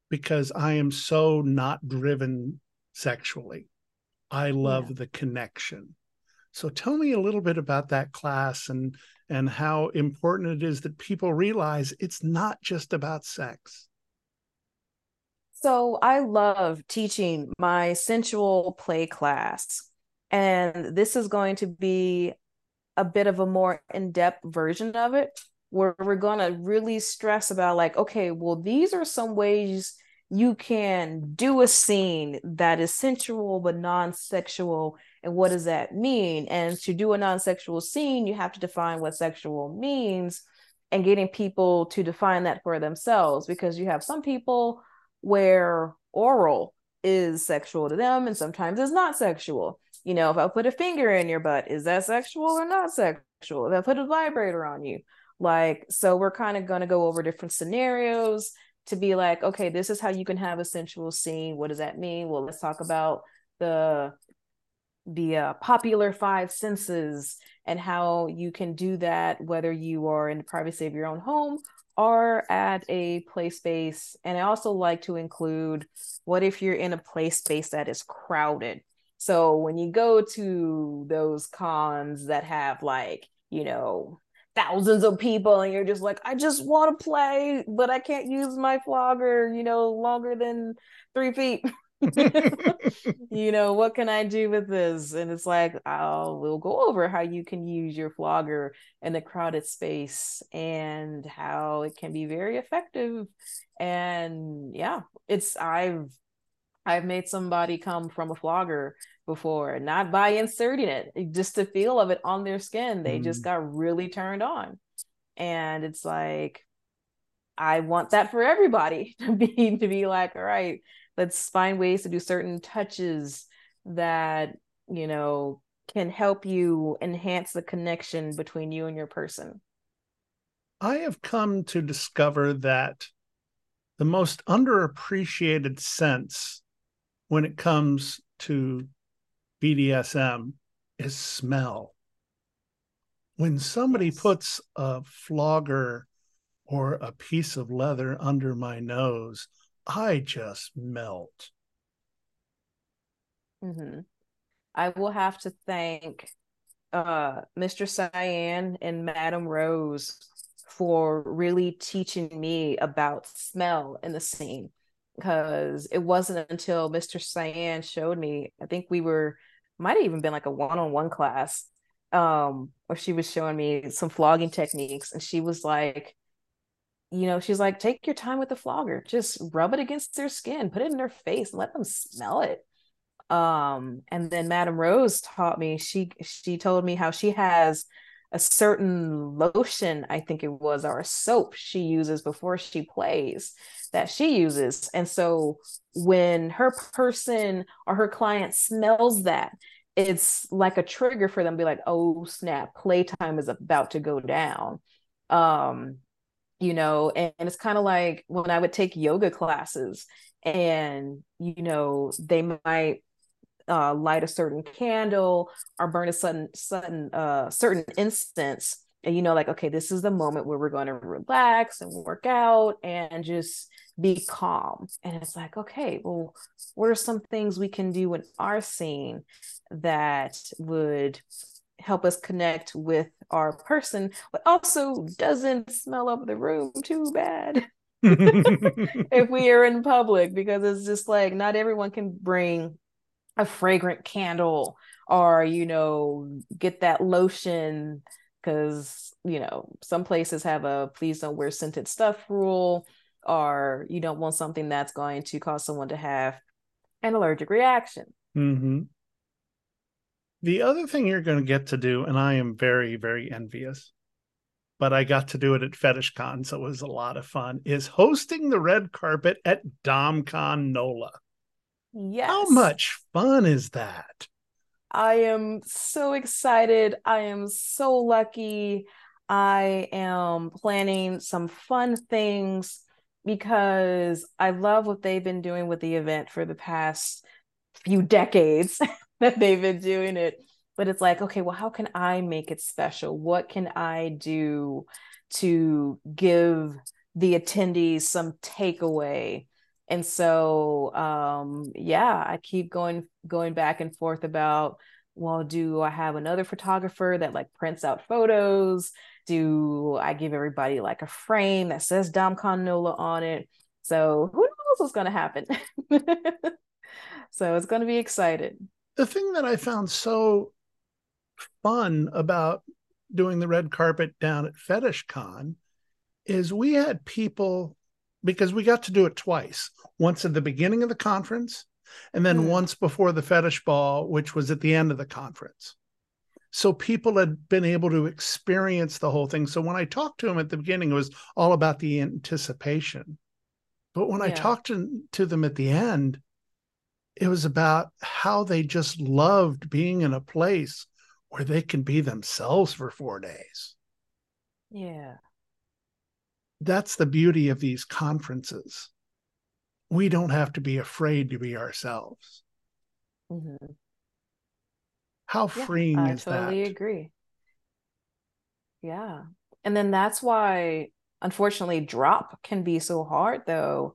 because I am so not driven sexually. I love yeah. the connection. So tell me a little bit about that class and and how important it is that people realize it's not just about sex. So I love teaching my sensual play class. And this is going to be a bit of a more in-depth version of it where we're going to really stress about like okay, well these are some ways you can do a scene that is sensual but non-sexual and what does that mean? And to do a non-sexual scene, you have to define what sexual means and getting people to define that for themselves because you have some people where oral is sexual to them and sometimes it's not sexual. You know, if I put a finger in your butt, is that sexual or not sexual? If I put a vibrator on you, like, so we're kind of going to go over different scenarios to be like, okay, this is how you can have a sensual scene. What does that mean? Well, let's talk about the the uh, popular five senses and how you can do that whether you are in the privacy of your own home are at a play space and i also like to include what if you're in a play space that is crowded? So when you go to those cons that have like you know thousands of people and you're just like i just want to play but i can't use my flogger you know longer than three feet you know, what can I do with this? And it's like, I'll we'll go over how you can use your flogger in a crowded space and how it can be very effective. And yeah, it's I've I've made somebody come from a flogger before, not by inserting it, just the feel of it on their skin. They mm. just got really turned on. And it's like, I want that for everybody to be to be like, all right, let's find ways to do certain touches that you know can help you enhance the connection between you and your person i have come to discover that the most underappreciated sense when it comes to BDSM is smell. When somebody yes. puts a flogger or a piece of leather under my nose, I just melt. Mm-hmm. I will have to thank uh, Mr. Cyan and Madame Rose for really teaching me about smell in the scene because it wasn't until Mr. Cyan showed me, I think we were might have even been like a one-on-one class um where she was showing me some flogging techniques and she was like you know she's like take your time with the flogger just rub it against their skin put it in their face and let them smell it um and then madame rose taught me she she told me how she has a certain lotion, I think it was, or a soap she uses before she plays that she uses. And so when her person or her client smells that, it's like a trigger for them to be like, oh snap, playtime is about to go down. Um, you know, and, and it's kind of like when I would take yoga classes and, you know, they might uh, light a certain candle or burn a certain certain uh, certain instance and you know like okay this is the moment where we're going to relax and work out and just be calm. And it's like okay well what are some things we can do in our scene that would help us connect with our person but also doesn't smell up the room too bad if we are in public because it's just like not everyone can bring a fragrant candle or you know get that lotion because you know some places have a please don't wear scented stuff rule or you don't want something that's going to cause someone to have an allergic reaction mm-hmm. The other thing you're going to get to do and i am very very envious but i got to do it at fetishcon so it was a lot of fun is hosting the red carpet at domcon nola Yes. How much fun is that? I am so excited. I am so lucky. I am planning some fun things because I love what they've been doing with the event for the past few decades that they've been doing it. But it's like, okay, well, how can I make it special? What can I do to give the attendees some takeaway? and so um yeah i keep going going back and forth about well do i have another photographer that like prints out photos do i give everybody like a frame that says domcon nola on it so who knows what's going to happen so it's going to be excited the thing that i found so fun about doing the red carpet down at Fetish Con is we had people because we got to do it twice once at the beginning of the conference and then mm. once before the fetish ball which was at the end of the conference so people had been able to experience the whole thing so when i talked to them at the beginning it was all about the anticipation but when yeah. i talked to, to them at the end it was about how they just loved being in a place where they can be themselves for four days yeah that's the beauty of these conferences. We don't have to be afraid to be ourselves. Mm-hmm. How freeing is that? I totally agree. Yeah. And then that's why, unfortunately, drop can be so hard, though,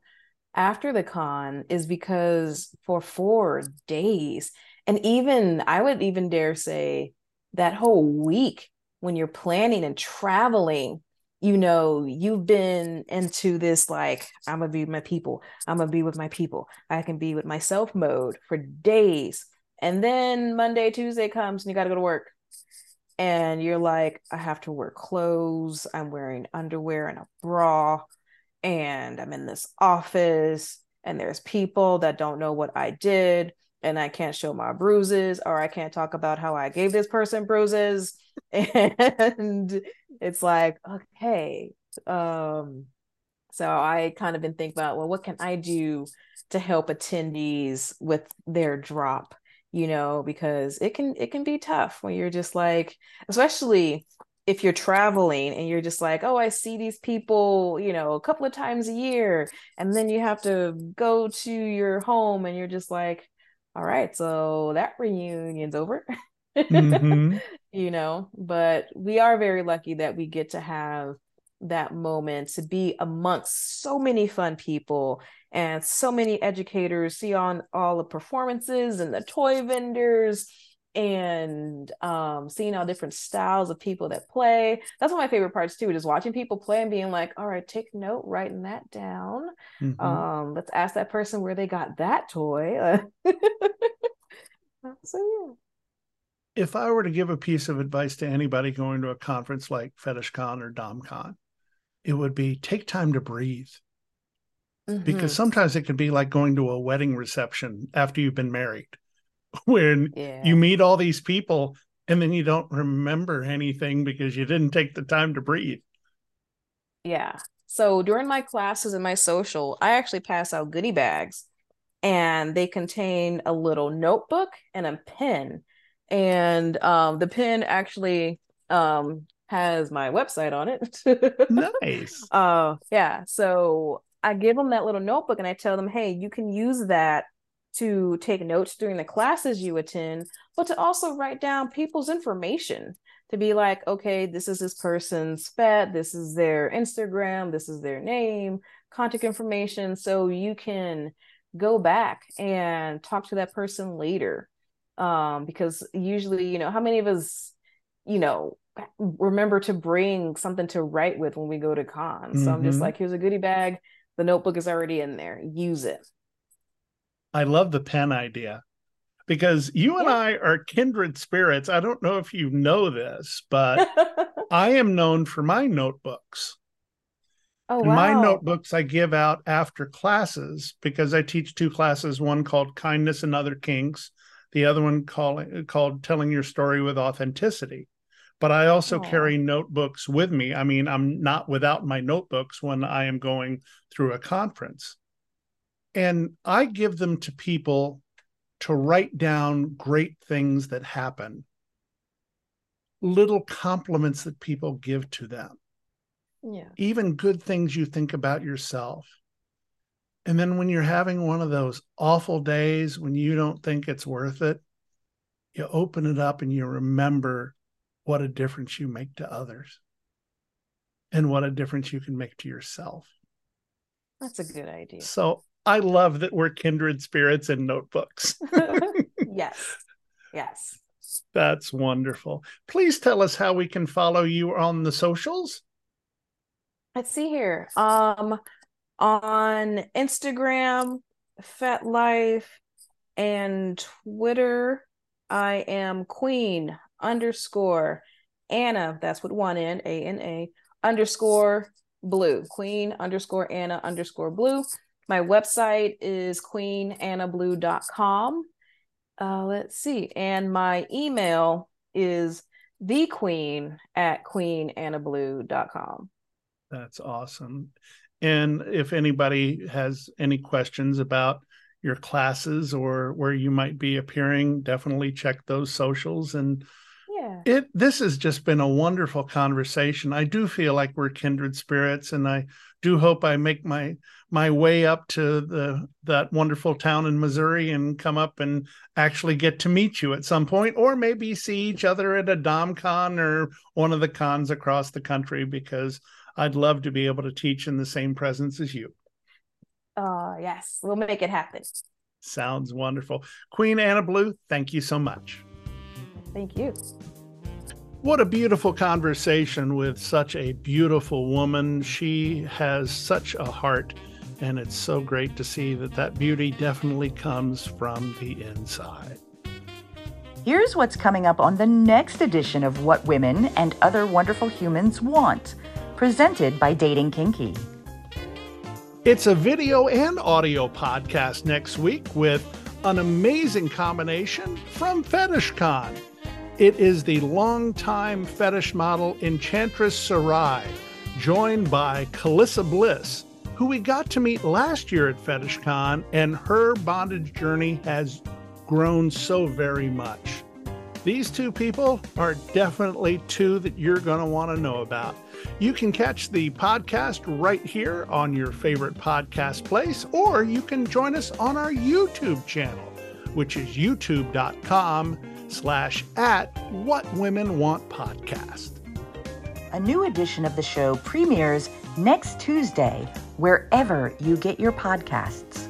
after the con, is because for four days, and even I would even dare say that whole week when you're planning and traveling you know, you've been into this like, I'm gonna be with my people, I'm gonna be with my people, I can be with myself mode for days. And then Monday, Tuesday comes and you gotta go to work. And you're like, I have to wear clothes, I'm wearing underwear and a bra, and I'm in this office, and there's people that don't know what I did and I can't show my bruises or I can't talk about how I gave this person bruises. And it's like, okay. Um, So I kind of been thinking about, well, what can I do to help attendees with their drop? You know, because it can it can be tough when you're just like, especially if you're traveling and you're just like, oh, I see these people, you know, a couple of times a year, and then you have to go to your home and you're just like, all right, so that reunion's over. Mm-hmm. you know, but we are very lucky that we get to have that moment to be amongst so many fun people and so many educators see on all the performances and the toy vendors and um, seeing all different styles of people that play. That's one of my favorite parts too, just watching people play and being like, all right, take note, writing that down. Mm-hmm. Um, let's ask that person where they got that toy. so yeah. If I were to give a piece of advice to anybody going to a conference like FetishCon or DomCon, it would be take time to breathe. Mm-hmm. Because sometimes it can be like going to a wedding reception after you've been married when yeah. you meet all these people and then you don't remember anything because you didn't take the time to breathe. Yeah. So during my classes and my social, I actually pass out goodie bags and they contain a little notebook and a pen. And um, the pen actually um, has my website on it. nice. Uh, yeah. So I give them that little notebook and I tell them, hey, you can use that to take notes during the classes you attend, but to also write down people's information to be like, okay, this is this person's pet, this is their Instagram, this is their name, contact information. So you can go back and talk to that person later. Um, because usually, you know, how many of us, you know, remember to bring something to write with when we go to cons? Mm-hmm. So I'm just mm-hmm. like, here's a goodie bag. The notebook is already in there. Use it. I love the pen idea because you and I are kindred spirits. I don't know if you know this, but I am known for my notebooks. Oh, wow. My notebooks I give out after classes because I teach two classes, one called Kindness and Other Kinks, the other one called, called Telling Your Story with Authenticity. But I also oh. carry notebooks with me. I mean, I'm not without my notebooks when I am going through a conference. And I give them to people to write down great things that happen, little compliments that people give to them. Yeah. Even good things you think about yourself. And then when you're having one of those awful days when you don't think it's worth it, you open it up and you remember what a difference you make to others and what a difference you can make to yourself. That's a good idea. So I love that we're kindred spirits in notebooks. yes. Yes. That's wonderful. Please tell us how we can follow you on the socials. Let's see here. Um on Instagram, FetLife, and Twitter, I am Queen underscore Ana. That's with one N, A N A underscore blue. Queen underscore Ana underscore blue. My website is queenanablue.com. Uh, let's see. And my email is the queen at queenanablue.com. That's awesome. And if anybody has any questions about your classes or where you might be appearing, definitely check those socials and yeah. It this has just been a wonderful conversation. I do feel like we're kindred spirits and I do hope I make my my way up to the that wonderful town in Missouri and come up and actually get to meet you at some point or maybe see each other at a DomCon or one of the cons across the country because I'd love to be able to teach in the same presence as you. Oh, yes. We'll make it happen. Sounds wonderful. Queen Ana Blue, thank you so much. Thank you. What a beautiful conversation with such a beautiful woman. She has such a heart, and it's so great to see that that beauty definitely comes from the inside. Here's what's coming up on the next edition of What Women and Other Wonderful Humans Want, presented by Dating Kinky. It's a video and audio podcast next week with an amazing combination from FetishCon. It is the longtime fetish model Enchantress Sarai, joined by Kalissa Bliss, who we got to meet last year at FetishCon, and her bondage journey has grown so very much. These two people are definitely two that you're going to want to know about. You can catch the podcast right here on your favorite podcast place, or you can join us on our YouTube channel, which is youtube.com slash at what women want podcast. A new edition of the show premieres next Tuesday, wherever you get your podcasts.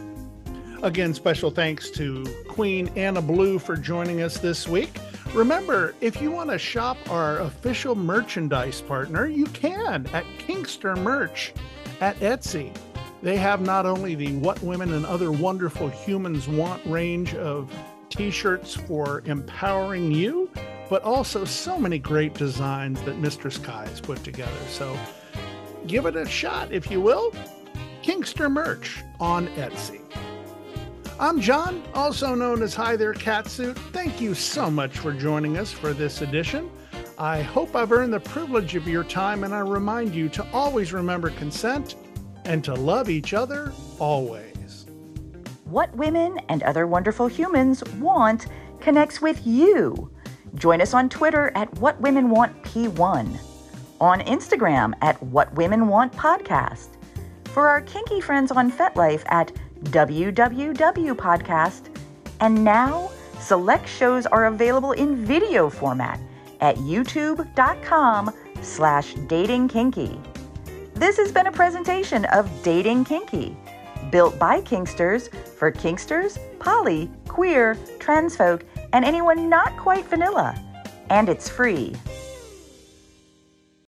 Again, special thanks to Queen Ana Blue for joining us this week. Remember, if you want to shop our official merchandise partner, you can at Kinkster Merch at Etsy. They have not only the What Women and Other Wonderful Humans Want range of t shirts for empowering you, but also so many great designs that Mr. Sky has put together. So give it a shot, if you will. Kinkster Merch on Etsy. I'm John, also known as Hi There Catsuit. Thank you so much for joining us for this edition. I hope I've earned the privilege of your time, and I remind you to always remember consent and to love each other always. What Women and Other Wonderful Humans Want connects with you. Join us on Twitter at What Women Want P1, on Instagram at What Women Want Podcast, for our kinky friends on FetLife at WWW Podcast. And now, select shows are available in video format at youtube.com slash datingkinky. This has been a presentation of Dating Kinky, built by Kinksters for Kinksters, poly, queer, trans folk, and anyone not quite vanilla. And it's free.